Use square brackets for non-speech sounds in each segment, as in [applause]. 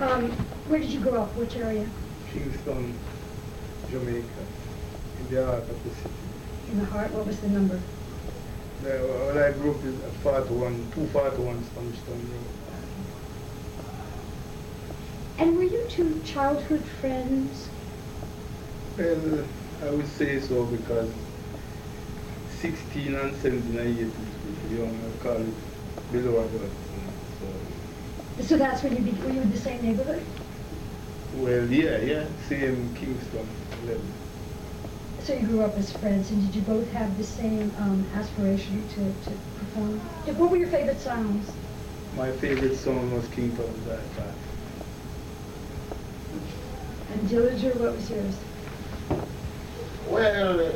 Um, where did you grow up? Which area? Kingston, Jamaica, in the heart of the city. In the heart? What was the number? There, well, I grew up in 41, 241 Spanish Town Road. And were you two childhood friends? Well, I would say so because 16 and 17 years 18 is young. I call it below. You know, So, So that's when you be, were you in the same neighborhood? well, yeah, yeah, same Kingston level. So you grew up as friends, and did you both have the same um, aspiration to, to perform? Yeah, What were your favorite songs? My favorite song was King Tom's iPad. And Dillinger, what was yours? Well,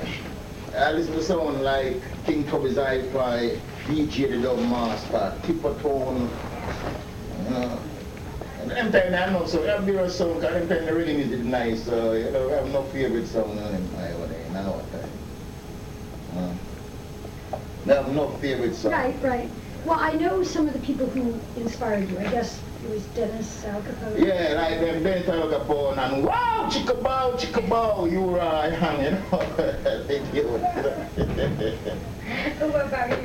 I listen to someone like King Tubby's Hi-Fi, DJ the Dub Master, Tipper Tone, you know. And them time I know, so I'm there song, because them time the rhythm is nice, so you know, I have no favorite song on them over there, now what time. Uh, I have no favorite song. Right, right. Well, I know some of the people who inspired you. I guess it was Dennis Alcapone. Yeah, like them Ben Al Capone and wow, chicka bow, chicka bow, you right, you know. [laughs] Thank you. [laughs] what about you?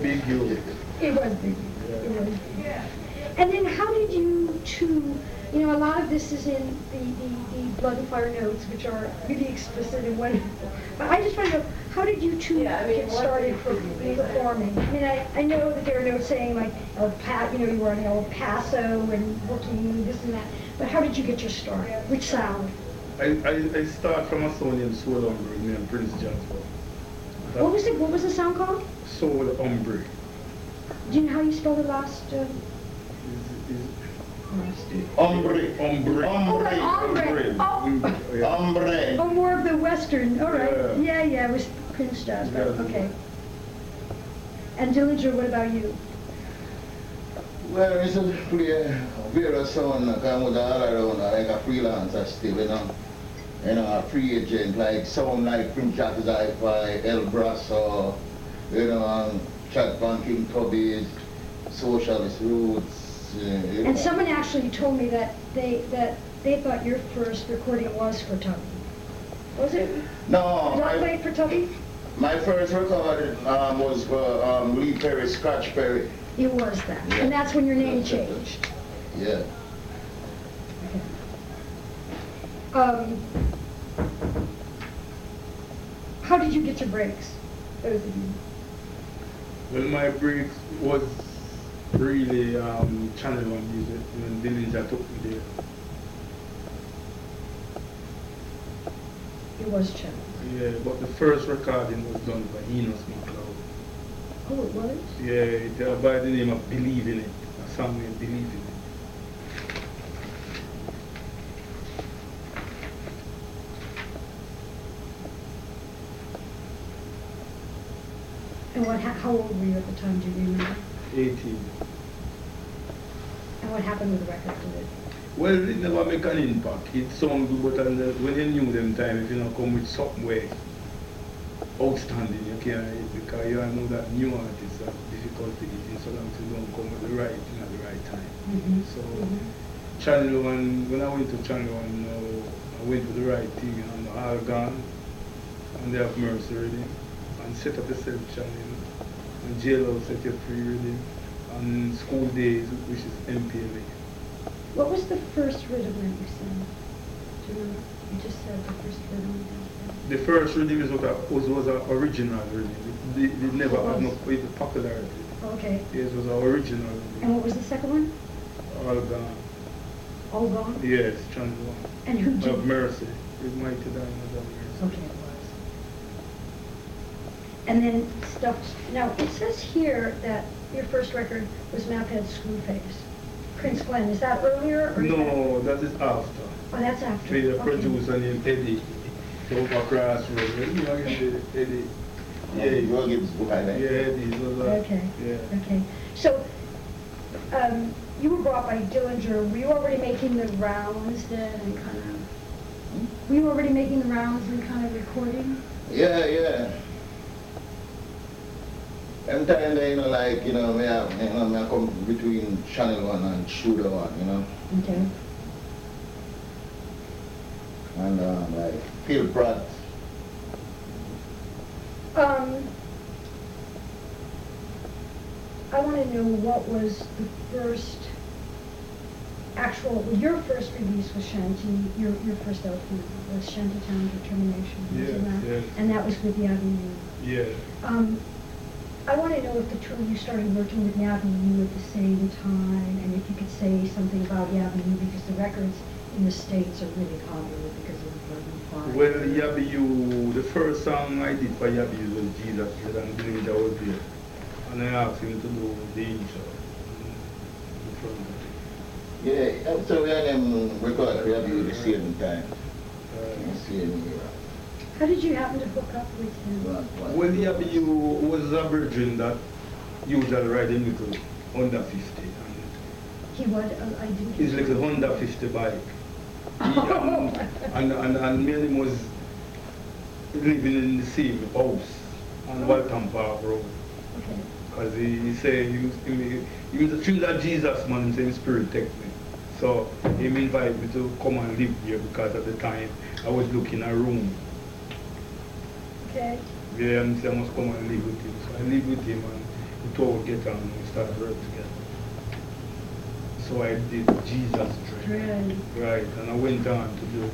Big you. It was big. It was. And then how did you two, you know, a lot of this is in the, the, the Blood and Fire notes, which are really explicit and wonderful. But I just want to know, how did you two Yeah, I mean, get started for performing? I mean, I, I know that there are notes saying like El Pa, you know, you were in El Paso and working this and that. But how did you get your start? Which sound? I, I, I start from a song named Soul Umbre named Prince Jasper. That- What was it? What was the sound called? Soul Umbre. Do you know how you spell the last? Uh, Is, is, Hombre. Umbre. oh, Hombre. hombre. Oh, Umbre, yeah. Hombre. oh, more of the Western. All right. Yeah. Yeah, yeah. It was Prince Jasper. Yeah. Okay. And Dillinger, what about you? Well, it's a play various sound, like I'm with all around, uh, like a freelancer still, you know. You know, a free agent, like sound like Prince Charles Hi-Fi, El Brasso, you know, um, and Chad Van King Tubby's, Socialist Roots, you know. And someone actually told me that they that they thought your first recording was for Tubby. Was it? No, Did I it for Tubby? my first record um, was for um, Lee Perry, Scratch Perry. It was that. Yeah. And that's when your name changed. Yeah. Okay. Um, how did you get your breaks? Both of you. Well, my breaks was really um, Channel music. When Dillinger took me there. It was Channel. Yeah, but the first recording was done by Enos McLeod. Oh, it was? Yeah, it, uh, by the name of Believe in It. A song named Believe in It. And what? How old were you at the time? Do you remember? 18. And what happened with the record? Well, it never make an impact. It sound good, but the, when you knew them time, if you don't come with something way outstanding, you can't because you know that new artists have difficulty getting so long as you don't come with the right thing at the right time. Mhm. So, Mhm. Channel One, when I went to Channel One, you know, I went with the right thing on the Argon, and they have Mercy Reading, and set up a self channel, and JLO set you free reading, and School Days, which is MPLA. What was the first rhythm that you sang? Do you remember? You just said the first rhythm. The first rhythm is what I, was, was an original rhythm. It, it, it never had no quite the popularity. Okay. It was an original And what was the second one? All gone. All gone? Yes, One. And who Of? Mercy. With Mighty Diamonds of Mercy. Okay, it. And then stuff, now it says here that your first record was Maphead Screwface. Prince Glenn, is that earlier or? is that- No, that is after. Oh, that's after. With a Okay. producer named Eddie. Over Crossroad. You know, Eddie. Eddie. Yeah, Yeah, you Gibbs book, I yeah, think. Eddie. was a- Okay, Yeah. okay. So, um, you were brought by Dillinger, were you already making the rounds then and kind of, were you already making the rounds and kind of recording? Yeah, yeah. Them time they, you know, like, you know, me have, you know, me have come between Channel One and Shooter One, you know. Okay. and um, like Phil Pratt. Um, I want to know what was the first actual, well, your first release was Shanty, your, your first LP was Shantytown Determination, wasn't that? yes. And that was with Yabi Yeah. Um, I want to know if the two of you started working with Yabby at the same time, and if you could say something about Yabby because the records in the States are really popular because of Blood and Fire. Well, Yabby U, the first song I did for Yabby U was Jesus Said and Danger was there. And I asked him to do Danger. in front of it. Yeah, so we had them record review the same time. Uh, Same year. How did you happen to hook up with him? Well, Yabby U was a virgin that usually riding little Honda 50. He what? Uh, I didn't. his little Honda 50 bike. He, [laughs] and, and, and me and him was living in the same house on Waltham Park Road. Okay. Because he, he said he was, he, he was a true that Jesus man, he said spirit take me. So he invited me to come and live here because at the time I was looking a room. Okay. Yeah, and he said I must come and live with him. So I lived with him and we told get on and we started work together. So I did Jesus Dread. Dread. Right, and I went on to do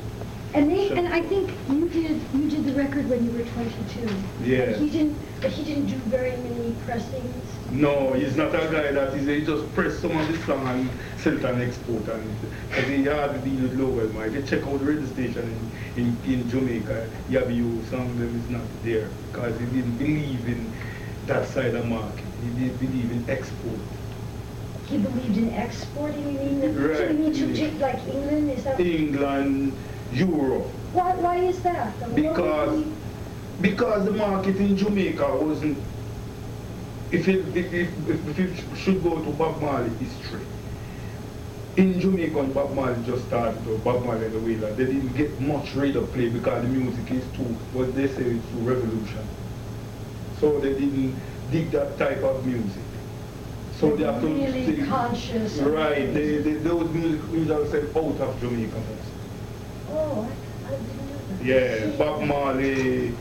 And they, Sure. and I think you did, you did the record when you were 22. Yeah. He didn't, but he didn't do very many pressings. No, he's not a guy that is, he just press some of the song and sell it and export and because he hard to deal with man. If you check out the radio station in, in, in Jamaica, Yabby U, some of them is not there because he didn't believe in that side of market. He didn't believe in export. He believed in exporting, you mean, the- so Right, you mean to, yeah. Like England, is that? England, Europe. Why, why is that? though? What would Because because the market in Jamaica wasn't if it if, if, if it should go to Bob Marley history. In Jamaica when Bob Marley just started or Bob Marley and the Wailers, they didn't get much radio play because the music is too what they say is too revolution. So they didn't dig that type of music. So they have to Really conscious Right, they, they, those music said out of Jamaica. Oh, I, I didn't know that. Yeah, Bob Marley,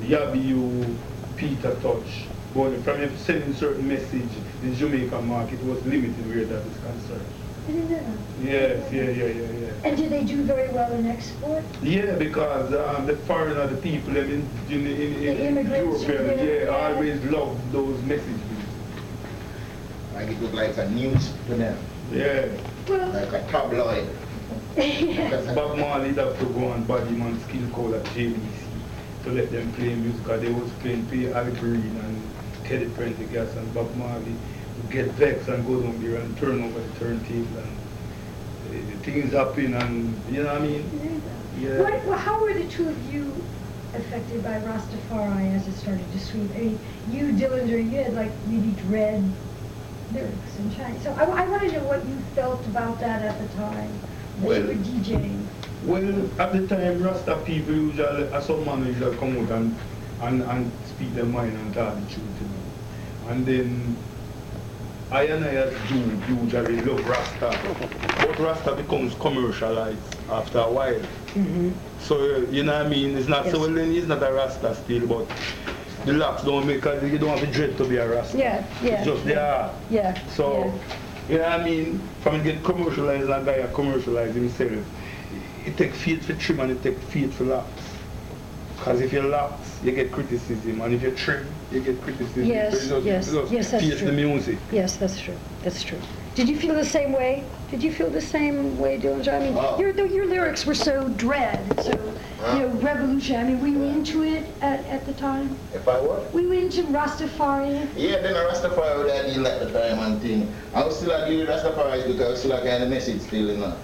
Yabby U, Peter Tosh. But from him sending certain message, the Jamaican market was limited where that is concerned. I didn't know that. Yes, yeah, yeah, yeah, yeah. And do they do very well in export? Yeah, because um, the foreigner, the people them in, in, in, in, The immigrants Europe, get- yeah, yeah. always love those messages. Like it looked like a news to them, Yeah. Well, like a tabloid. Bob Marley have to go on Bodyman Skill Code at JBC to let them play music because they was playing P. Al Green and Teddy Pendergrass and Bob Marley would get vexed and go down there and turn over the turntable and uh, things happen and you know what I mean? Yeah. What, well, how were the two of you affected by Rastafari as it started to sweep? I mean, you, Dillinger, you had like really dread lyrics in Chinese. So I, I want to know what you felt about that at the time Well- you were DJing. Well, at the time, Rasta people usually, as some man usually come out and, and, and speak their mind and tell the truth, you know. And then, I and I as Jew usually love Rasta, but Rasta becomes commercialized after a while. Mm-hmm. So, you know what I mean? It's not, so Yes. well, then he's not a Rasta still, but the locks don't make, you don't have a dread to be a Rasta. Yeah, yeah, It's just they are. Yeah. So, you know what I mean? From it get commercialized and guy commercialize himself, it takes faith for trim and it takes faith for locks. Because if you locks, you get criticism, and if you trim, you get criticism. Yes, So just- yes, just yes, that's true. the music. Yes, that's true. That's true. Did you feel the same way? Did you feel the same way, Dillinger? I mean, your your lyrics were so dread, so you know, revolution. I mean, were you into it at, at the time? If I were? We were into Rastafari. Yeah, then Rastafari would have at the time and thing. I was still deal with Rastafari because I was still a kind of message still, you know.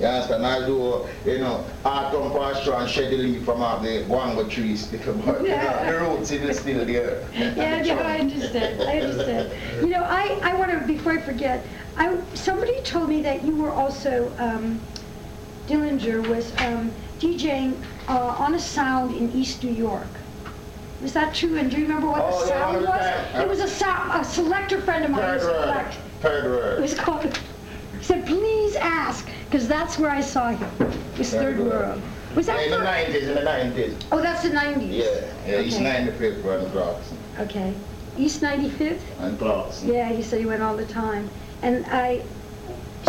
You understand? I do, you know, art on pasture and shed the leaf from out the guango trees but you know, the [laughs] roots is still there. Yeah, yeah, I understand. I understand. You know, I, I want to, before I forget, I, somebody told me that you were also, um, Dillinger was um, DJing uh, on a sound in East New York. Was that true? And do you remember what Oh, the sound was? It was a sound, a selector friend of mine Third word. Third It was called, he said, please ask, because that's where I saw him. It was Third Third World. World. Was that In the 90s, in the 90s. Oh, that's the 90s? Yeah, yeah, he's Okay. 95th and Clarkson. Okay. East 95th? And Clarkson. Yeah, he said he went all the time. And I,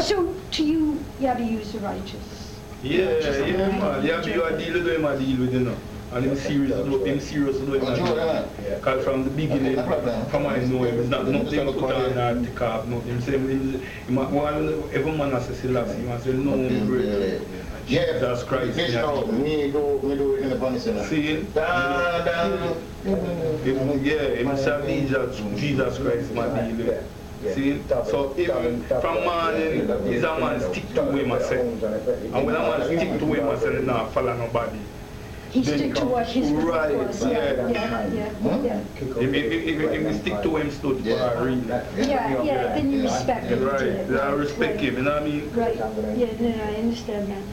so to you, Yabby is righteous. Yeah, Just yeah, like man. Yeah, you a deal with him, I deal with you know. And him serious, do- him serious do him. Jordan? Because from the beginning, No problem. from I know him, it's not nothing put on or take off, nothing. Him say, him, him, one, every man has to say last, he must say, no, Okay, great. really. Yeah, Jesus Christ. This yeah. now, me do, me do it in the funny center. See it? Da, da, Him- Yeah, him say Jesus, Jesus Christ, my deal. See, so even from morning, he's a man stick to him, I say. And when a man stick to him, I say, nah, follow nobody. He stick to come- what his Right, was. Yeah, yeah. yeah, yeah, Hmm? yeah. If, if, if, if he stick to him, stood for Yeah. a reason. Yeah, yeah, then you respect him. Right, I respect him, you know what I mean? Right, yeah, no, no, I understand that.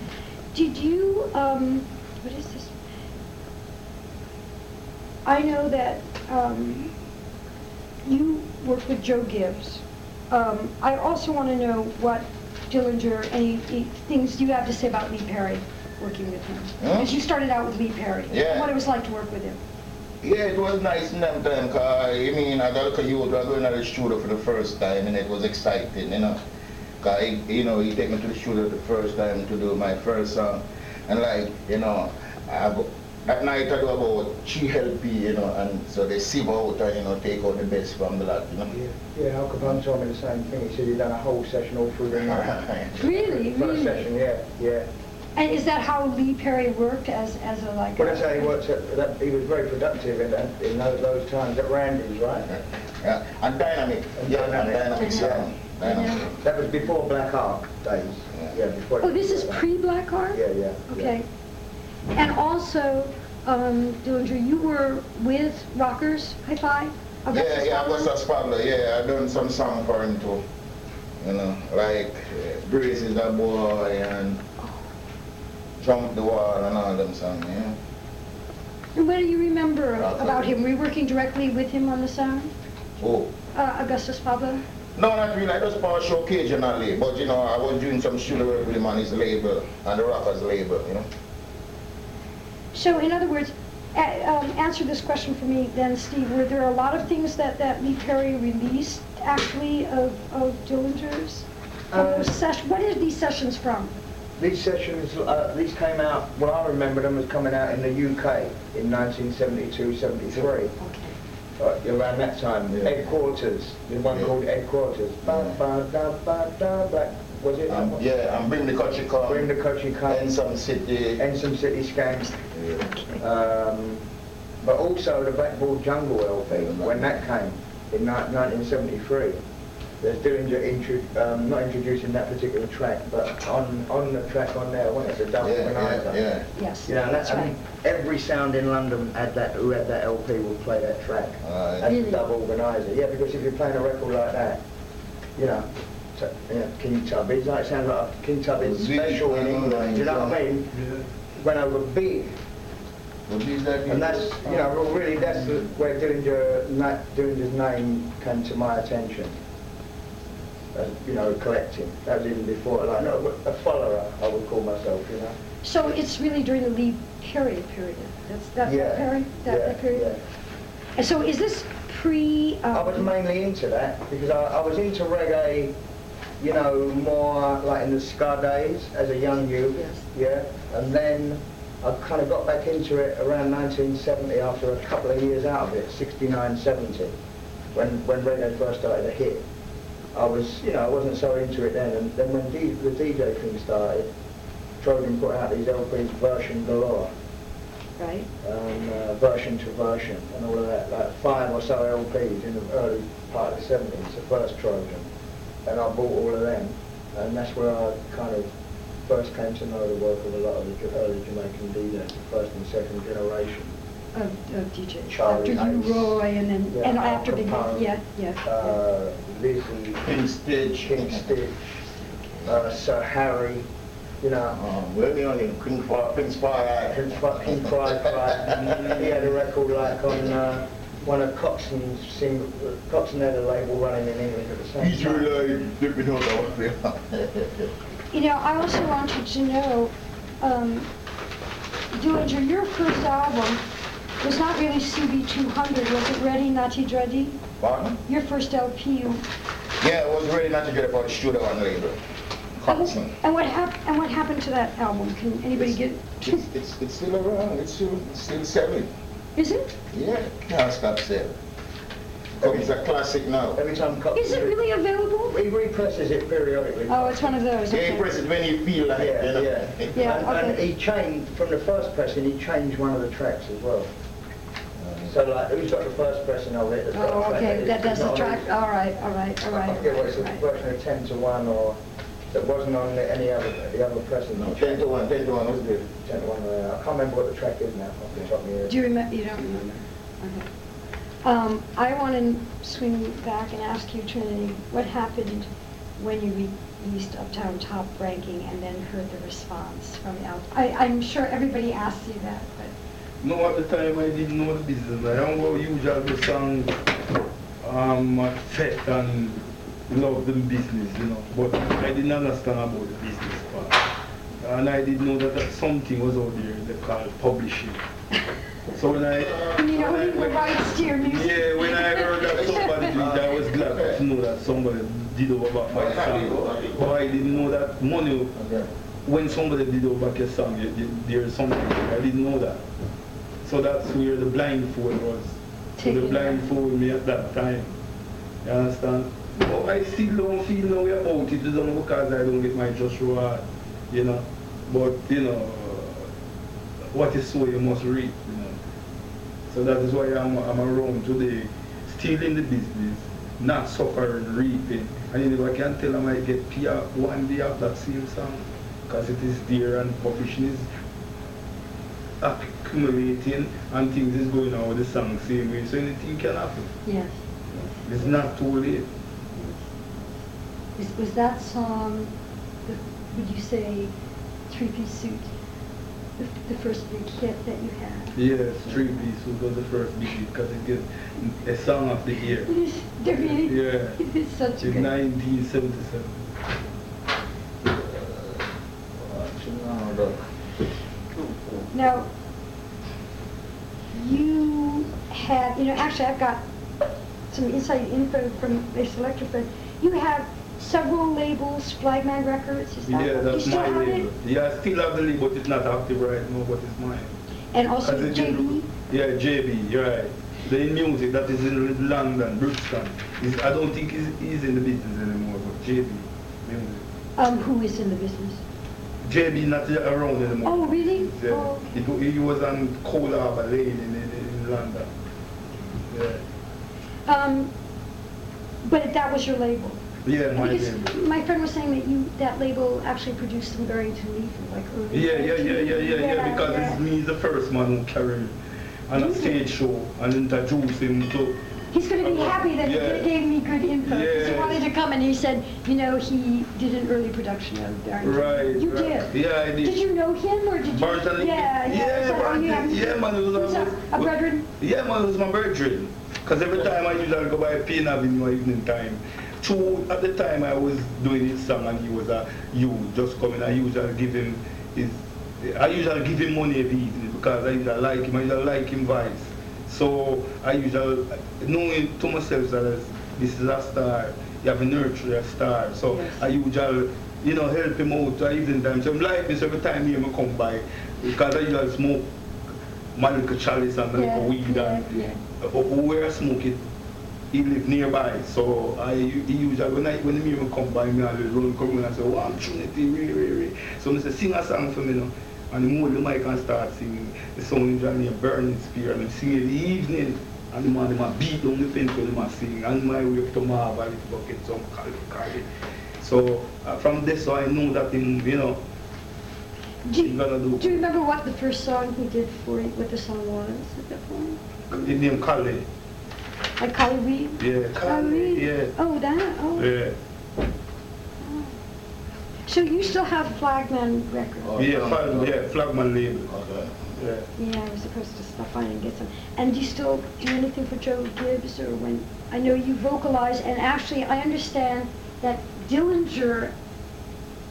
Did you, um, what is this? I know that, um, you work with Joe Gibbs. Um, I also want to know what Dillinger, any any things you have to say about Lee Perry, working with him. Huh? Because you started out with Lee Perry. Yeah. What it was like to work with him. Yeah, it was nice in them time, cause I mean, I got you were going to the studio for the first time, and it was exciting, you know. Cause he, you know, he take me to the studio the first time to do my first song, and like, you know, I go, that night I do about three LP, you know, and so they sieve out and you know take out the best from the lot, you know. Yeah, yeah, Alcapone told me the same thing. He said he'd done a whole session all through the night. [laughs] Really, First really? session, yeah, yeah. And is that how Lee Perry worked as, as a like? Well, a- that's how he worked. At, that, he was very productive in, that, in those, those times at Randy's, right? Yeah, and dynamic, And yeah, dynamic. dynamic sound, Yeah. dynamic. That was before Black Ark days. Yeah, before. Oh, this is pre-Black Ark? Yeah, yeah. Okay. And also, um, Dillinger, you were with Rockers Hi-Fi? Yeah, yeah, I was Augustus Pablo, yeah, I done some song for him too. You know, like uh, Brace is a boy and Jump the Wall and all them songs, yeah. And what do you remember Rockers. about him? Were you working directly with him on the sound? Oh, Uh, Augustus Pablo? no, not really, I just pass show occasionally, but you know, I was doing some studio work with him on his label, and the Rockers label, you know. So in other words, a- um, answer this question for me then, Steve. Were there a lot of things that, that Lee Perry released actually of, of Dillinger's? Of Uh, those sesh- What are these sessions from? These sessions, uh, these came out, well, I remember them as coming out in the UK in 1972, 73. Okay. Uh, around that time, Yeah. Headquarters, the one Yeah. called Headquarters. Ba, ba, da, ba, da, black, was it? Um, yeah, and Bring the Country Come, Bring the Country Come, Ensom City. Ensom City Scams. Yeah. Um, but also the Blackboard Jungle LP, when that came in ni- 1973. There's Dillinger intro, um, not introducing that particular track, but on, on the track on there, wasn't it, the double Yeah, organizer? yeah, yeah. Yes, You know, that's that, I right. mean, every sound in London had that, who had that LP would play that track. Alright. That's Really? the double organizer. Yeah, because if you're playing a record like that, you know, so, you King Tubby's, like, it sounds like a King Tubby's Big, special in England, do you know what I yeah. mean? Went over big. But these And that's, you know, really, that's the- where Dillinger, na- Dillinger's name came to my attention. You know, collecting. That was even before, like, no, a follower, I would call myself, you know. So it's really during the Lee Perry period? That's, that's Yeah, that Perry? That, yeah, that period? yeah. And so is this pre, I was um, mainly into that because I, I was into reggae, you know, more like in the ska days as a young youth. Yes. Yeah. And then I kind of got back into it around 1970 after a couple of years out of it, 69, 70, when, when reggae first started to hit. I was, you know, I wasn't so into it then. And then when D, the DJ thing started, Trojan put out these LPs, version galore right? um, uh, version to version and all of that, like five or so LPs in the early part of the 70s, the first Trojan. And I bought all of them. And that's where I kind of first came to know the work of a lot of the early Jamaican DJs, the first and second generation. Of, of DJ. Charlie After you, Hayes. Roy, and then, Yeah, and after Big Capone. Bang, yeah, yeah. yeah. Uh, Lizzie, King Stitch. King Stitch, uh, Sir Harry, you know, Um, where we on him? King Fire, King Fire. King fucking Cry Cry. He had a record like on uh, one of Coxsone's single, Coxon had a label running in England at the same He's time. really dipping out of You know, I also wanted to know, um, Dillinger, your first album was not really CB200, was it Ready Natty Dreadie? Pardon? Your first LP. you- Yeah, it was really not to get about the studio one label. Hudson. And what hap, and what happened to that album? Can anybody get, It's, it's, it's still around, it's still, it's still selling. is it? Yeah, can't stop selling. Oh, it's a classic now. Every time copies... Is it really available? He represses it periodically. Oh, it's one of those, Yeah, you okay. press it when you feel like it, you Yeah, know. yeah. Yeah, And, and he changed, from the first pressing, he changed one of the tracks as well. So like, who's got the first pressing of it? the Oh, okay, that, that's is the not track, on- all right, all right, all I right, forget all what it's a right. version of 10 to 1 or, that wasn't on the- any other, the other pressing. No, 10 to 1, 10 to 1 was good. 10 to 1, uh, I can't remember what the track is now, off the top of my head. Do you remember, you don't remember? Okay. Um, I want to swing back and ask you, Trinity, what happened when you released Uptown Top Ranking and then heard the response from the out? I, I'm sure everybody asks you that, but, No, at the time I didn't know the business. I don't go usual the song um, affect and love the business, you know. But I didn't understand about the business part. And I didn't know that, that something was out there they called publishing. So when I... you know, when I- when- rights to your music. Yeah, when I heard that [laughs] somebody did I was glad to know that somebody did over my song. But I didn't know that money Okay. when somebody did over your song, you- you- there's something. I didn't know that. So that's where the blindfold was. So the blindfold me at that time. You understand? But I still don't feel no way about it, you know, because I don't get my just reward, you know. But, you know, what is so you must reap, you know. So that is why I'm, I'm around today, still in the business, not suffering, reaping. And you know, I can tell them I might get PR one day of that same song, because it is there and publishing is accumulating and things is going on with the song same way. So anything can happen. Yes. It's not too late. Was, was that song, the- would you say, three-piece suit, the, the first big hit that you had? Yes, Three Piece suit was the first big hit because it gets a song of the year. [laughs] It is, really, Yeah. [laughs] it is such a In good. 1977. Now, you have, you know, actually I've got some inside info from Base Electric, but you have several labels, Flagman Records, is that? Yeah, you that's still my have it? label. Yeah, I still have the label, but it's not active right now, but it's mine. And also it is- JB? Yeah, JB, you're right. The music that is in London, Brixton. Is, I don't think he's, he's in the business anymore, but JB music. Um, who is in the business? JB not around anymore. Oh, really? Yeah. Oh. He, go- he was on Coldharbour Lane in, in, in London. Yeah. Um, but that was your label? Yeah, my Because label. my friend was saying that you, that label actually produced some Barrington from like early. Yeah, yeah, yeah, yeah, yeah, yeah, because yeah. it's me the first man who carried on a stage show and introduced him to He's going to be happy that Yeah. he gave me good info. 'cause He Yeah. wanted to come and he said, you know, he did an early production of Barrington. Right. You right. did? Yeah, I did. Did you know him or did you? Yeah, yeah. Yeah, So, oh, Barton you Yeah, man, it was a- a, a brethren? Yeah, man, it was my birthday. Because every time I usually go by Payne Avenue evening time. True, at the time I was doing his song and he was a youth just coming. I usually give him his, I usually give him money every evening because I usually like him. I usually like him vibes. So I usually knowing to myself that this is a star. You have to nurture a star. So Yes. I usually you know help him out at evening time. So I'm like this every time he come by because I usually smoke my little chalice and my Yeah, little weed yeah, and yeah. uh, where I smoke it, he live nearby. So I he usually when I when music come by me, I run come and say, "Oh, I'm Trinity, really, really." So I say, "Sing a song for me now." And the more the mic and start singing, the sound usually a burning spear, and I'm singing in the evening. And the man, them a beat down the pencil, them a sing. And my way up to Marvel, it bucket, some call it, call it. So uh, from this, so I know that him, you know, Do gonna do- you, do you remember what the first song he did for you, what the song was at that point? his name Kali. Like Collie Weed? Yeah, Kali. really? Yeah. Oh, that, oh. Yeah. So you still have Flagman Records? Oh. Yeah, flag, yeah, flagman label. Okay. Yeah. Yeah, I was supposed to stop by and get some. And do you still do anything for Joe Gibbs or when, I know you vocalize and actually I understand that Dillinger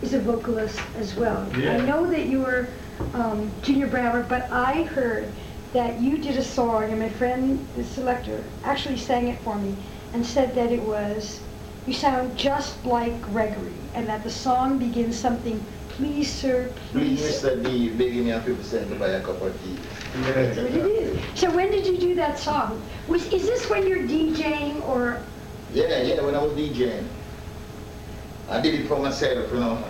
is a vocalist as well. Yeah. I know that you were um, Junior Brammer, but I heard that you did a song, and my friend, the selector, actually sang it for me and said that it was, you sound just like Gregory, and that the song begins something, please, sir, Please, please. Mr. D, begging me a 50 cent to buy a cup of tea. That's what it is. So when did you do that song? Was, is this when you're DJing or, Yeah, yeah, when I was DJing. I did it for myself, you know.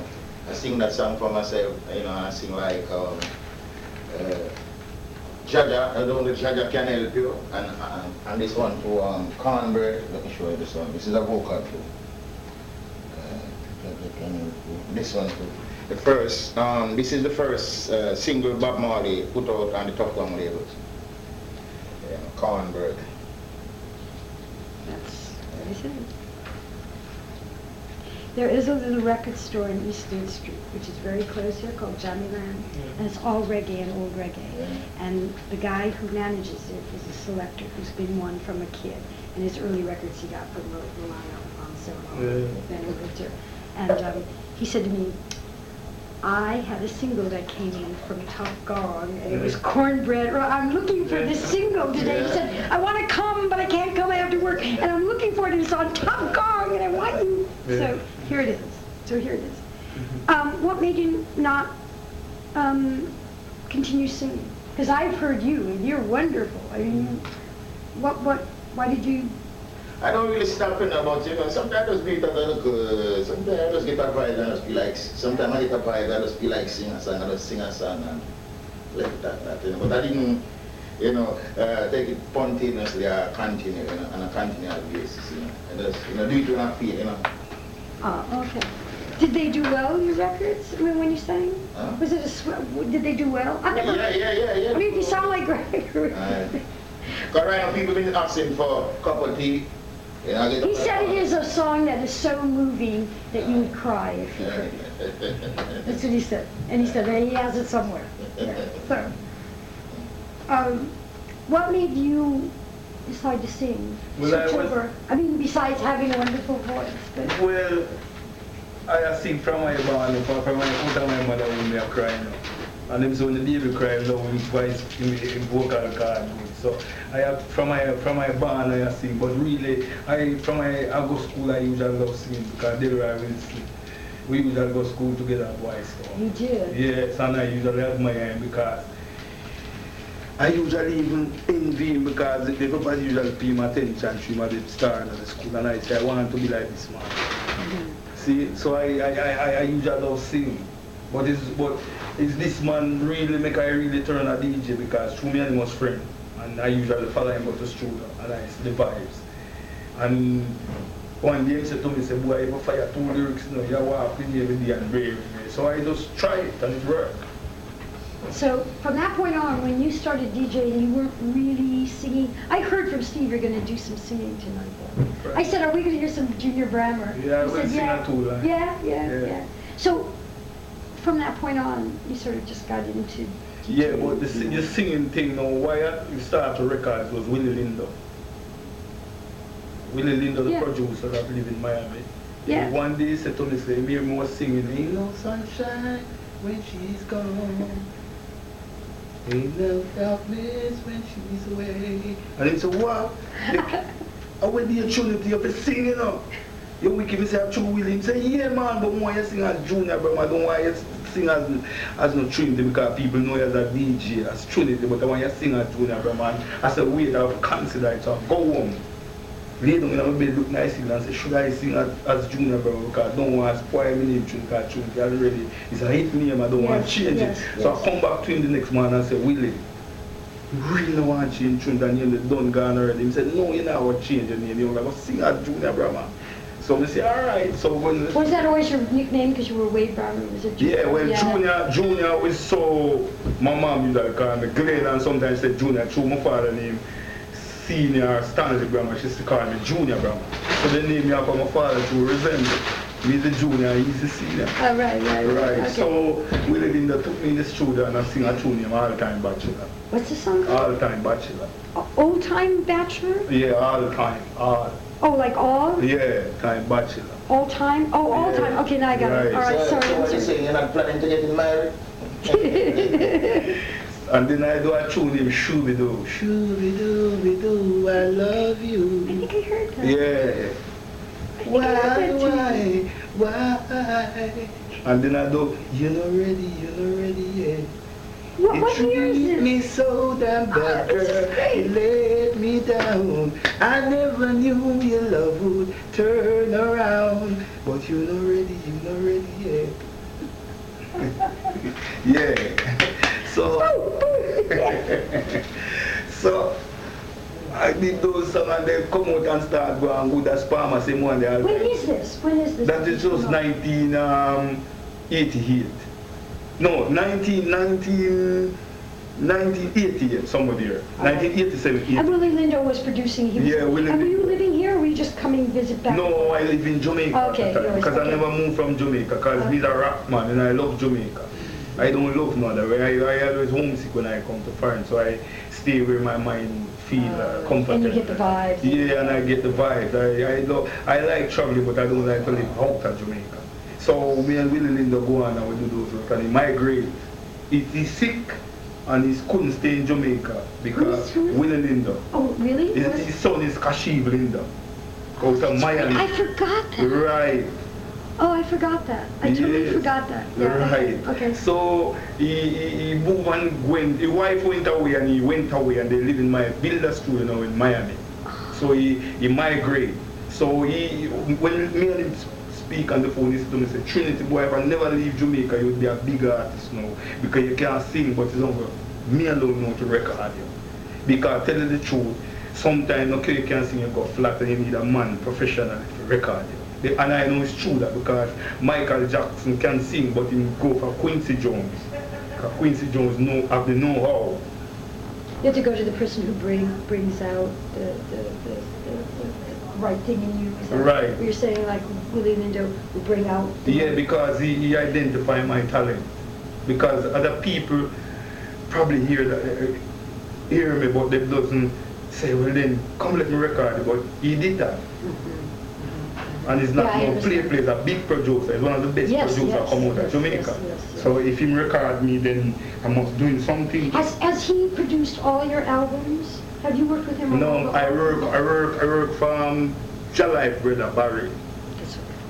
I sing that song for myself, you know, I sing like, um, uh, Jaja, I don't know if Jaja can help you, and, and, and this one to um, Cornbread, let me show you this one. This is a vocal too. Uh, Jaja can help you. This one too. The first, um, this is the first uh, single Bob Marley put out on the Tuff Gong labels. Yeah, Cornbread. that's, what is it? There is a little record store in East State Street, which is very close here, called Johnny Land, and it's all reggae and old reggae. Yeah. And the guy who manages it is a selector who's been one from a kid, and his early records he got from Ro- Rolando on Solo, Yeah. then he lived here. And um, he said to me, I had a single that came in from Tuff Gong, and it was cornbread. I'm looking for this single today. He said, I want to come, but I can't come after work, and I'm looking for it, and it's on Tuff Gong, and I want you. So here it is. So here it is. Um, what made you not um, continue singing? Because I've heard you, and you're wonderful. I mean, what, what, why did you? I don't really stop in about, you know, sometimes I just beat up and look, uh, sometimes I just get a vibe and I just feel like, sometimes I get a vibe, I just feel like sing a song, I just sing a song and let that, that, you know. But I didn't, you know, uh, take it spontaneously or continue, you know, on a continual basis, you know. I just, you know, do it when I feel, you know. Oh, okay. Did they do well, your records, when, when you sang? Huh? Was it a, sw- did they do well? I've never, Yeah, yeah, yeah, yeah. I mean, you sound like Gregory. Aye. Cause right now people been asking for a cup of tea. You know, I get He said it is a song that is so moving that you would cry if you heard it. [laughs] That's what he said. And he said that he has it somewhere. Yeah. So, um, what made you decide to sing? Well, I was- I mean, besides having a wonderful voice, but Well, I have seen from my barn, from from my foot my mother when me a crying. And them say when the baby cry, love him voice, him, him vocal card good. So I have from my from my barn I sing, but really I from my I go school I usually love singing because there I will sing. We usually go school together boys. So. you did. Yes, and I usually admire him because I usually even envy him because everybody usually pay him attention to him at the start of the school and I say I want to be like this man. Mhm. See, so I, I, I, I- I usually love singing. But is but is this man really make I really turn a DJ because through me and him was friend. And I usually follow him up to studio and I see the vibes. And one day he said to me, say, boy, if I fire two lyrics, you know, you walk me every day and brave me. So I just try it and it worked. So from that point on, when you started DJing, you weren't really singing. I heard from Steve you're going to do some singing tonight. I said, are we going to hear some Junior Brammer? Yeah, He said, sing yeah. a two. Yeah, yeah, Yeah. yeah. So from that point on, you sort of just got into. Yeah, but the, sing- the singing thing, now, why you start to record was Willie Lindo. Willie Lindo, the Yeah. producer that live in Miami. Yeah. One day he said to me, say, me more singing, ain't no sunshine when she's gone. Ain't no darkness when she's away. And he said, what? [laughs] I went Trinity up to you know. You wicked me say I'm true Willie. He say, yeah man, but why you sing as junior, bro? I don't want you sing as as no Trinity because people know you as a DJ, as Trinity, but I want you sing as man. I said, wait, I'll consider it. So I go home. Lay down in my bed, look nice and say, should I sing as, as junior, bro? Because I don't want to spoil my name, Trinity, because Trinity already is a hit name, I don't want to change yes, it. So. I come back to him the next morning and say, Willie, you really don't want to change Trinity and name done gone already. He said, no, you know what change your name. You're like, sing as junior, bro, man. So I say, all right. So when Was that always your nickname because you were Wade Brammer? Was it yeah, well, junior, junior was so. My mom used to call me Glenn, and sometimes say junior. Through my father name, senior Stanley Grammar, she used to call me junior Grammar. So the name me after my father to resemble. Me the junior, he's the senior. Oh, right, right, Right. Okay. So we live in the took me in the studio and I sing a tune name all the time bachelor. What's the song called? All time bachelor. Old Time Bachelor? Yeah, all time. All. Oh, like all? Yeah, time bachelor. All time? Oh, all Yeah. time. Okay, now I got it. Right. All right, so, sorry. so I'm what you saying? You're not planning to get married? [laughs] And then I do a tune named Shooby Doo. Shooby Dooby Doo, I love you. I you. think I heard that. Yeah. I think I heard Why, that why, why? And then I do, you're not ready, you're not ready yet. What, You what year is treat this? me so damn bad, girl. You let me down. I never knew your love would turn around. But you not ready, you not ready yet. [laughs] yeah. So, so uh, [laughs] I did those songs and they come out and start going good as Palmer same one they When is this? When is this? That is just No. 1988. No, 19, 19, 1988, somewhere there. 1987, And 88. Willie Lindo was producing. here. Yeah, Willie And were you living here or were you just coming visit back? No, I live in Jamaica Okay, at the time because okay. I never moved from Jamaica because Okay. he's a rock man and I love Jamaica. I don't love way. I, I always homesick when I come to foreign, so I stay where my mind feel uh, Uh, comfortable. and you get the vibes. Yeah, and I get the vibes. I, I, love, I like traveling, but I don't like to live out of Jamaica. So me and Willie Lindo go on and we do those work and he migrate. He, he's sick and he couldn't stay in Jamaica because Who's- who's- Willie Lindo. Oh, really? His, his son is Kashief Lindo. Of Miami. I forgot that. Right. Oh, I forgot that. I totally forgot that. Yeah, Right. Okay. So he, he, he moved and went, his wife went away and he went away and they live in my build a studio now in Miami. So he, he migrate. So he, when me and him speak on the phone, he said to me, say, Trinity boy, if I never leave Jamaica, you'd be a bigger artist now. Because you can't sing, but it's not me alone know to record you. Because I tell you the truth, sometimes okay you can't sing, you go flat and you need a man professional to record you. The- And I know it's true that because Michael Jackson can sing, but he go for Quincy Jones. Because Quincy Jones know have the know-how. You have to go to the person who bring, brings out the, the, the, the right thing in you. Is that Right. what You're saying like Willie Lindo will bring out. Yeah, because he, he identify my talent. Because other people probably hear that, uh, hear me, but they doesn't say, well then, come let me record it. But he did that. And he's not Yeah, I no play understand. plays a big producer. He's one of the best Yes, producers yes, come out of yes, Jamaica. yes, yes, yes. So if he record me, then I must doing something. Has, has he produced all your albums? Have you worked with him No, I work, I work, I work from Jalife brother Barry.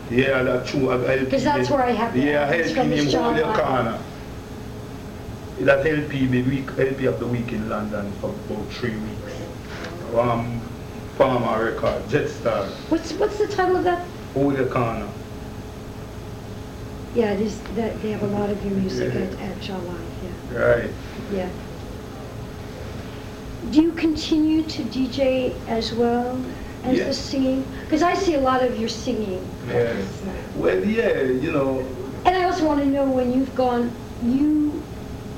Yeah, that's true. I- I help 'Cause that's where I have the Yeah, from helping him. John hold Lyle. corner. That LP, the week, LP of the week in London for about three weeks. Um, Farmer record, Jetstar, What's, what's the title of that? hold your corner. Yeah, it is, that, they have a lot of your music at, at Shaw Live, Right. yeah, yeah. Do you continue to DJ as well as the singing? Because I see a lot of your singing. Yeah. Well, yeah, you know, And I also want to know when you've gone, you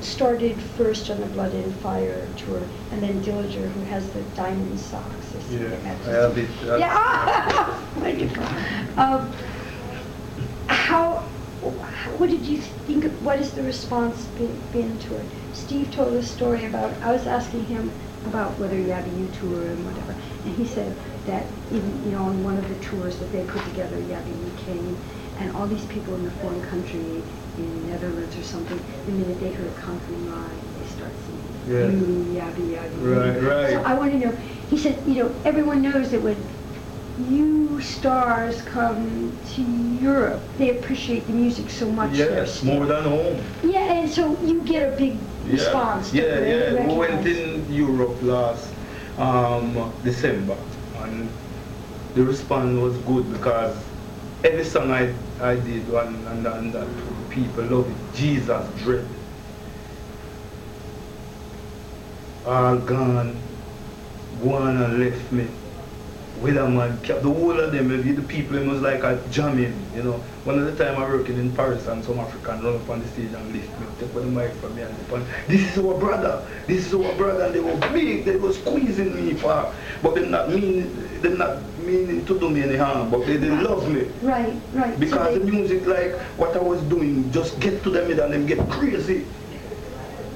started first on the Blood and Fire tour, and then Dillinger, who has the diamond socks. Yeah. I have [laughs] it. uh, Yeah. Wonderful. Um, how, what did you think, of- what has the response been, been to it? Steve told a story about, I was asking him about whether he had a U tour and whatever, and he said that even, you know, on one of the tours that they put together, Yabby U came, and all these people in the foreign country, in Netherlands or something, the minute they heard Conquering Lion, they start singing. Yeah. Mm, you, Yabby, Yabby. Right, right. So I want to know, he said, you know, everyone knows that when you stars come to Europe, they appreciate the music so much. Yes, more than home. Yeah, and so you get a big response. yeah, They yeah. We went in Europe last um, December, and the response was good because every song I, I did and, and, and that people love it. Jesus Dread. All gone, one and left me. With a man, kept the whole of them, the people them was like a jamming, you know. One of the time I working in Paris and some African run up on the stage and lift me, take the mic from me and they point, this is our brother, this is our brother, and they were big, they were squeezing me for, but they not mean, they not meaning to do me any harm, but they, they love me. Right, right. Because they- the music, like what I was doing, just get to them and them get crazy.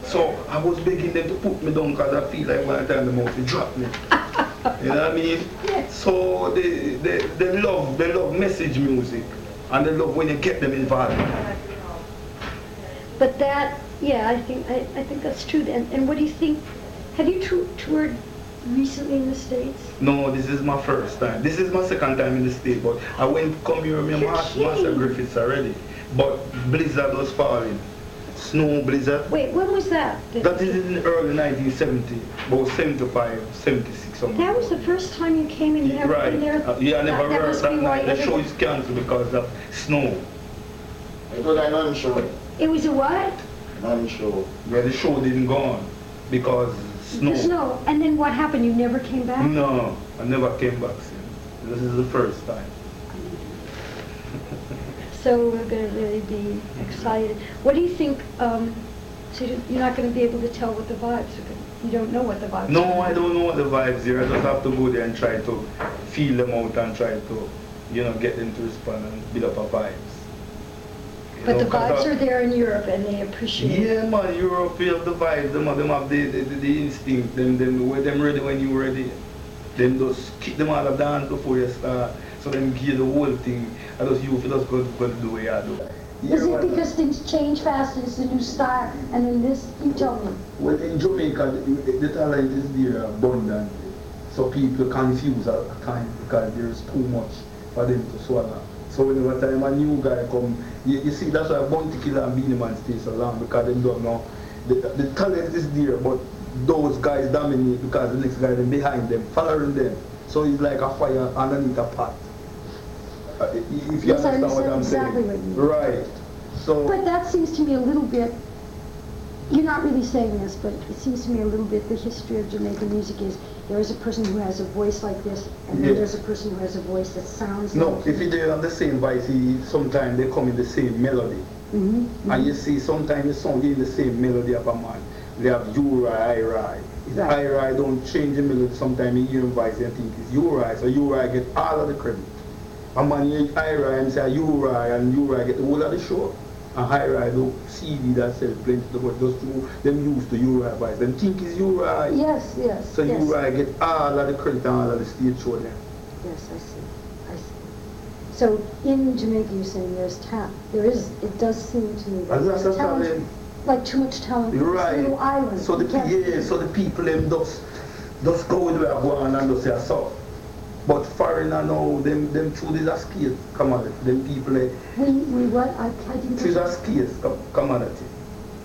So I was begging them to put me down because I feel like one time the mouth they drop me. You know what I mean? Yeah. So they, they, they love they love message music and they love when you get them involved. But that, yeah, I think, I, I think that's true. And, and what do you think, have you tou- toured recently in the States? No, this is my first time. This is my second time in the States, but I went come here with my You're mas- master kidding. Griffiths already. But blizzard was falling. Snow blizzard. Wait, when was that? That is in early 1970, about 75, 76 something. That was the first time you came and you never Right. been there? Uh, yeah, I never That- that heard must that night. The show is cancelled because of snow. It was a non-show. It was a what? Non-show. Yeah, the show didn't go on because snow. The snow. And then what happened? You never came back? No, I never came back since. This is the first time. [laughs] So we're going to really be excited. What do you think, um, so you- you're not going to be able to tell what the vibes are going You don't know what the vibes are. No, I don't know what the vibes are. I just have to go there and try to feel them out and try to, you know, get them to respond and build up a vibes. You But the vibes I- are there in Europe and they appreciate it. Yeah, man, Europe, you have the vibes, them, them have the, the, the, the instinct, them, them, when them ready when you ready. Them just kick them out of dance before you start. So them give the whole thing. I just you just go, go do what you do. Is it because things change fast, it's a new style, and then this, you tell me. Well, in Jamaica, the, the talent is there abundant. So people confuse at times because there's too much for them to swallow. So whenever time a new guy come, you, you see that's why Bounty Killer and Beenie Man stay so long because they don't know. The, the talent is there, but those guys dominate because the next guy them behind them, following them. So it's like a fire underneath a pot. Uh, if you Yes, I understand what I'm exactly saying. what you mean. Right. So. But that seems to me a little bit, you're not really saying this, but it seems to me a little bit the history of Jamaican music is there is a person who has a voice like this, and then there's a person who has a voice that sounds No, like if they have the same voice, he- sometimes they come in the same melody. Mm -hmm, And you see, sometimes the song is the same melody of a man. They have Uri, Uri. If Right. Uri don't change the melody, sometimes you hear him voice and think it's Uri, so Uri get all of the credit. A man hear Uri and say ah, Uri, and Uri get the whole of the show. And Uri do CD that sells plenty, but those two, them used to Uri voice. Them think it's Uri. Yes, yes, So yes. Uri get all of the credit and all of the stage show then. Yes, I see, I see. So in Jamaica, you're saying there's talent, there is, it does seem to me that there's talent, like too much talent this Right. little island. So the yeah, so the people them just just go with where I go on and just say ah, so. But foreigner now, them them truly is a skill commodity. Them people eh, We, we what, I, I didn't. is a scarce com- commodity.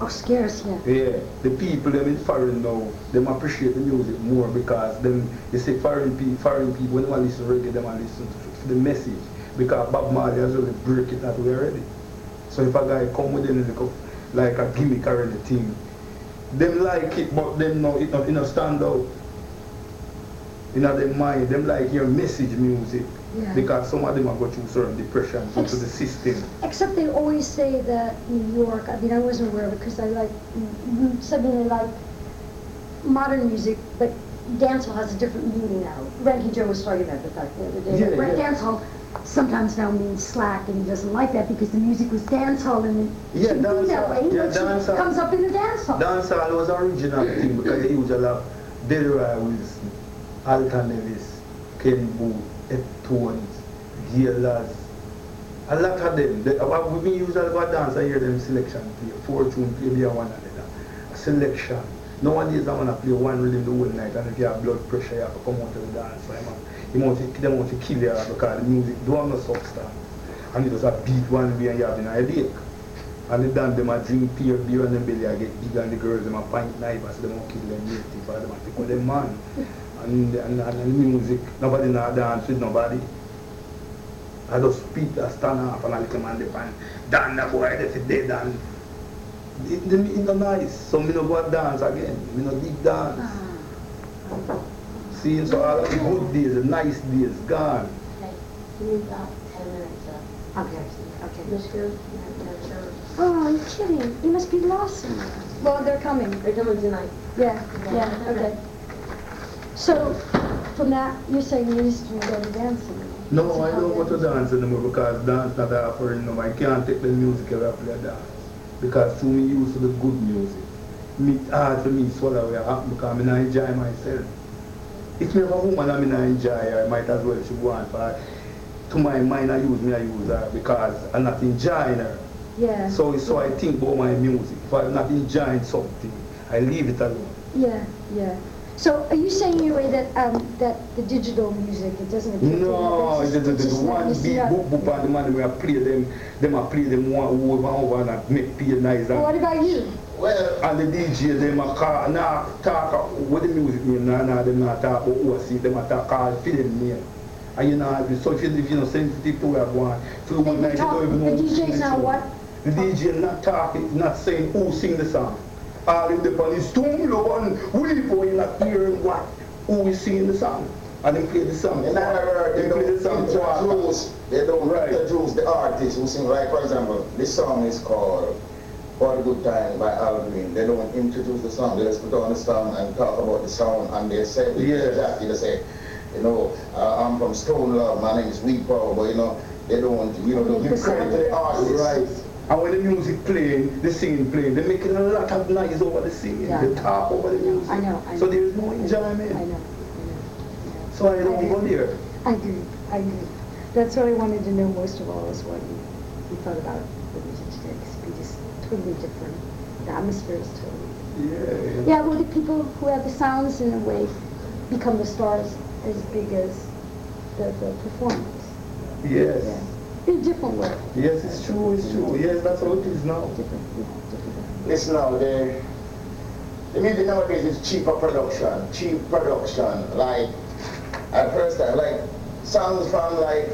Oh, scarce, yeah. Yeah, the people them in foreign now, them appreciate the music more because them they say foreign people foreign people when they listen to reggae, them listen to, the message because Bob Marley has really break it that way already. So if a guy come with them like a, like a gimmick or anything, them like it but them no it not, it stand out. In their mind, them like your message music. Yeah. Because some of them are go through certain depression due to the system. Except they always say that New York, I mean, I wasn't aware of it because I like, mm, suddenly like modern music, but dancehall has a different meaning now. Ranky Joe was talking about the fact the other day. Yeah, that yeah. Dancehall sometimes now means slack and he doesn't like that because the music was dancehall and it Yeah, be that dancehall. way. Yeah, dancehall. comes up in the dancehall. Dancehall was original thing because they used a lot Delroy Wilson, Alton Ellis, Ken Boothe, Ed Tones, Gaylors. A lot of them. They, uh, we been usually about dance, I hear them selection play, fortune play, be a one another. A selection. Nowadays I want to play one rhythm the whole night and if you have blood pressure you have to come out to the dance. So, man, you want to, they want to kill you because the music don't have no substance. And it was a beat one way and you have a headache. And the dance them a drink beer, beer and the belly I get big and the girls them a pint knife so they won't kill them native or them a with them man. And, and, and, the music, nobody not dance with nobody. I just speak I stand up and I look man the pan. Dan the boy they say dead and it, it, it no nice. So me no go and dance again. Me no dig dance. Ah. See, so all of the good days, the nice days gone. Okay, give me ten minutes uh, Okay, okay. Miss Good, no, no, no. Oh, you're kidding. You must be lost somewhere. Well, they're coming. They're coming tonight. Yeah, yeah, okay. So, from that, you're saying you used to go to dancing? No, I don't go to dance anymore because dance not offering no. I can't take the music away play dance. Because to me used to the good music. Me ah, hard for me swallow away happen because I not enjoy myself. If me have a woman I mean I enjoy her, I might as well she go on for to my mind I use me I use her because I'm not enjoying her. Yeah. So so I think about my music. If I'm not enjoying something, I leave it alone. Yeah, yeah. So are you saying in a way that, um, that the digital music, it doesn't appeal to you? No, That's the, just- the, it's the just not one missing beat out. boop boop and the man we are play them, them a play them one over and over and a make pay nice Well, What about you? Well, and the DJ them a call, nah, talk uh, what the music mean, nah, nah, them not talk about OC, them a talk call for them name. And you know, so if you, if you know sensitive to where I want, so They- one they night you don't even know the DJ's the now song. what? The DJ not talking, not saying who sing the song. All in the his tomb, and we for you not hearing what, who is singing the song. And they play the song. in other words, they play the song introduce, they don't Right. introduce the artists who sing. Like, for example, this song is called What a Good Time by Al Green. They don't introduce the song. They just put on the song and talk about the song and they say, Yeah. exactly, they say, you know, uh, I'm from Stone Love, my name is Wee Power, but you know, they don't, you know, don't give credit to the artist. Right. And when the music playing, the singing playing, they're making a lot of noise over the singing, Yeah. they talk over the music. I know, I So there is no enjoyment. I know, I know. So I don't go there. I agree, I agree. That's what I wanted to know most of all, is what you, you thought about the music today, because it is totally different. The atmosphere is totally different. Yeah. Yeah, well, the people who have the sounds in a way become the stars as big as the, the performance. Yes. Yeah. In a different way. Yes, it's true, it's true. Yes, that's how it is now. Different, yeah, different. Listen now, the, the music nowadays is cheaper production, cheap production. Like, at first time, like, songs from like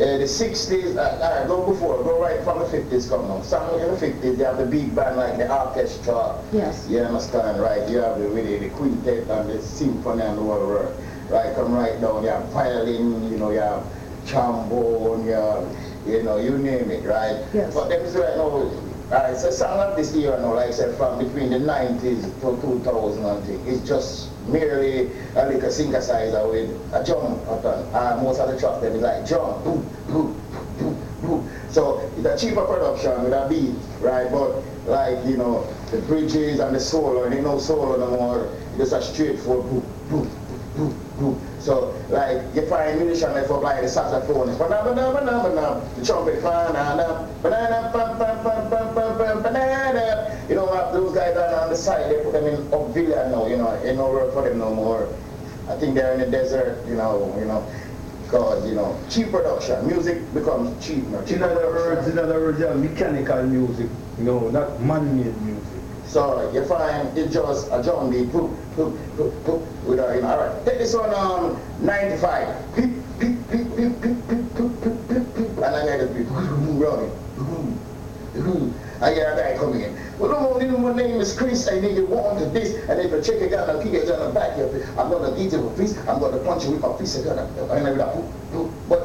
uh, the 60s, uh, uh, go before, go right from the 50s come now. Songs in the 50s, you have the big band like the orchestra. Yes. You understand, right? You have the, really, the quintet and the symphony and the whole work. Right, come right down, you have violin, you know, you have trombone, you you know, you name it, right? Yes. But them is right now, Alright, so song of this era now, like I said, from between the 90s to 2000 and thing, it's just merely a little synthesizer with a drum pattern. And most of the tracks them is like drum, boom, boom, boom, boom. So it's a cheaper production with a beat, right? But like, you know, the bridges and the solo, and you know solo no more, it's just a straightforward boom, boom, boom, boom. So like you find musicians that for like the saxophone, the trumpet, banana. You know what? Those guys are on the side. They put them in Upvilla now. You know, ain't no work for them no more. I think they're in the desert. You know, you know, because you know, cheap production. Music becomes cheap now. Cheap In other words, in other words, yeah, mechanical music, no, not man-made music. So you find it just a drum beat, poop, poop, poop, poop, with a, you know, all right. Take this one on 95. Peep, peep, peep, peep, peep, peep, peep, peep, peep, peep, and I beat, running. I get a guy coming in. Well, no, no, my name is Chris. I need you want to this, and if you check it out and kick it down the back, I'm gonna beat you with fist. I'm gonna punch you with my fist. And I'm poop. But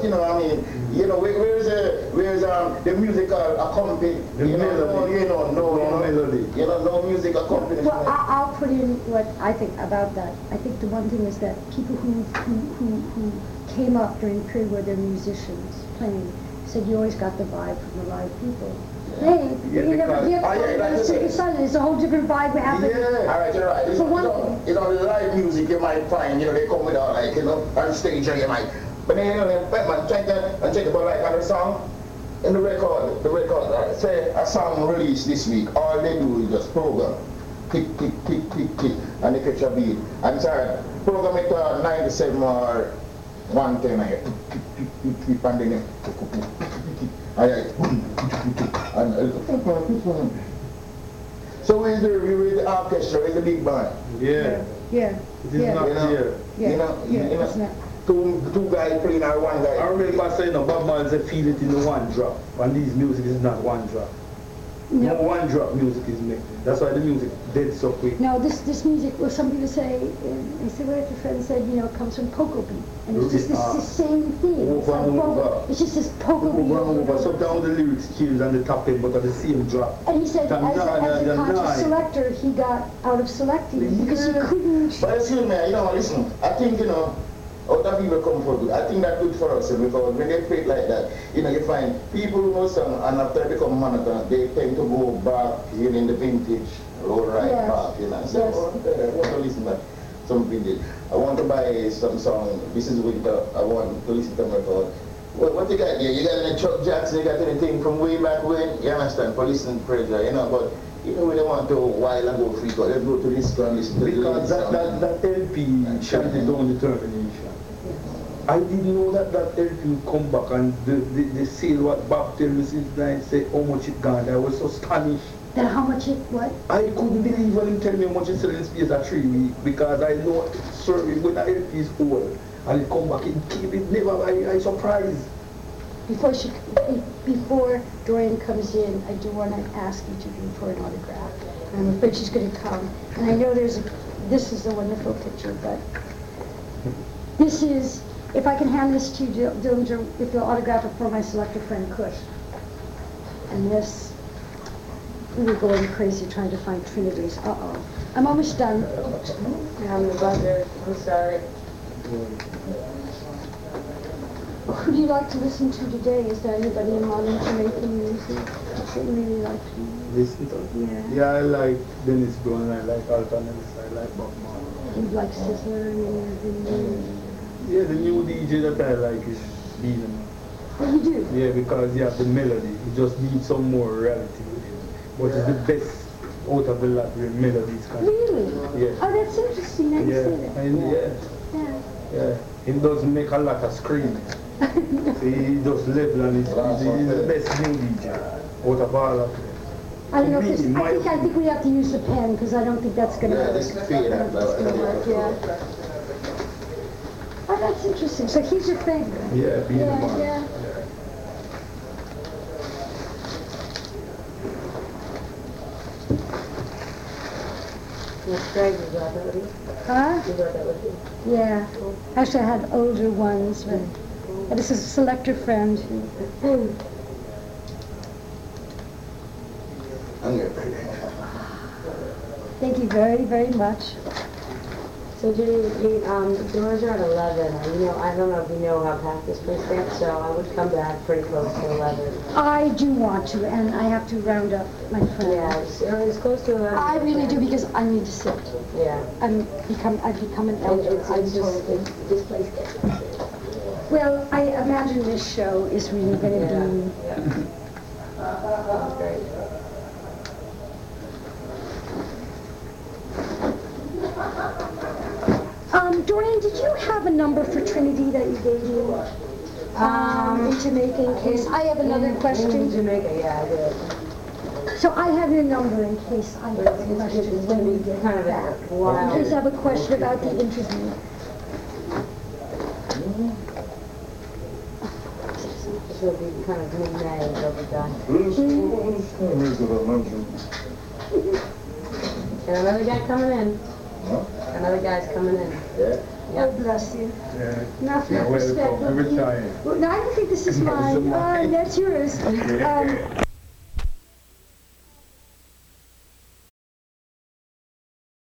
you know, I mean, you know, where, where's the where's um the musical accompaniment? The you know, melody. no, you know, no, you No know, melody. you know, no music accompaniment. Well, I, I'll put in what I think about that. I think the one thing is that people who, who, who, who came up during the period where they're musicians playing said you always got the vibe from the live people. Hey, Yeah, you never hear Oh, yeah, like I said. It's a whole different vibe we have. Yeah, all right, you're right. It's, For you know, you know, the live music you might find, you know, they come with all like, you know, on stage and you might, but then, you know, man, check that and check about like on the song, in the record, the record, all right, say a song released this week, all they do is just program, tick, tick, tick, tick, tick, and they catch a beat. I'm sorry, program it to 97 or 110 and you tick, tick, tick, tick, tick, and then you and you and uh, so where's the, where's the orchestra, where's the big band? Yeah. Yeah, It is yeah, not You know, there. yeah, you know, yeah, you know, it's not. Two, two guys playing or one guy. I remember saying, no, Bob Marley said, feel it in the one drop. And these music is not one drop. No No, one drop music is made. That's why the music dead so quick. no, this, this music, well, some people say, uh, they said, what your friend said, you know, it comes from poco beat. And it's just this, the same thing. It's like and over. it's just this poco beat. Over and over over. and So down the lyrics change and the top end, but at the same drop. And he said, Dum, as a, dum, as a dum, conscious dum. selector, he got out of selecting because he couldn't. But excuse me, you know, listen, I think, you know, other people come for good. I think that's good for us because when they play like that, you know, you find people who know some and after they become monotonous, they tend to go back you know, in the vintage road right Yes. back, you know. So, Yes. oh, I want to listen to some vintage. I want to buy some song, this is winter, I want to listen to my record. What, what you got there? You got any Chuck Jackson, you got anything from way back when? You understand, Police and to pressure, you know, but you know, we don't want to while and go freak out. Let's go to this one, listen to the Because latest that, that, song. that LP shanted down determination. I didn't know that that would come back and the, the, the sale what Bob tell me since nine say how much it gone. I was so astonished. Then how much it, what? I couldn't believe when him tell me how much it's selling space at three week because I know sorry when that LP is old and it come back it keep it never I, I surprised. Before she, be- before Dorian comes in, I do want to ask each of you for an autograph. I'm afraid she's going to come. And I know there's, a this is a wonderful picture, but this is, if I can hand this to you, Dil- Dillinger, if you'll autograph it for my selector friend Kush. And this, we were going crazy trying to find Trinity's. Uh-oh. I'm almost done. I'm the buzzer, I'm sorry. Who do you like to listen to today? Is there anybody in modern Jamaican music that you really like to? Listen to Yeah. Yeah, I like Dennis Brown, I like Alton Ellis, I like Bob Marley. You like Sizzla and any of Yeah, the new DJ that I like is Bean. the... Oh, you do? Yeah, because you have the melody. You just need some more reality with it. But it's the best out of the lot where melodies can. Really? Yeah. Oh, that's interesting. I Yeah, didn't see and yeah, that. yeah. He doesn't make a lot of screaming. Yeah. [laughs] He does level and he's, he's, he's the best new DJ out of all of them. I don't know, 'cause In my I think, I think we have to use the pen, because I don't think that's gonna Yeah, work. this I fade don't out, think it's gonna work, yeah. Oh, that's interesting. So he's your favorite? Yeah, Bean Yeah, Man. yeah. That's great, you got that with you? Huh? You got that with you? Yeah. Actually, I had older ones, but but this is a selector friend. Mm-hmm. who- Thank you very, very much. So Judy, you, um, doors are at eleven, you know, I don't know if you know how packed this place gets, so I would come back pretty close to eleven. I do want to, and I have to round up my friend. Yeah, it's, or it's close to eleven. I really do, because I need to sit. Yeah. I'm become, I've become an And elder. it's, I'm it's just, this place gets. well, I imagine this show is really gonna be, Yeah. That's great. um, Dorian, did you have a number for Trinity that you gave me? Um, in Jamaica in case, I have another In question. Jamaica, yeah, I did. So I have your number in case I have a It's, it's, question it's when we get kind of back. a In case I have a question about the interview. This will be kind of mid-May, it'll be done. And another guy coming in. Another guy's coming in. Yeah? Oh, bless you. Yeah. Enough Yeah, respect. welcome. Every time. Well, no, I don't think this is [laughs] mine. Uh, that's yours. Um,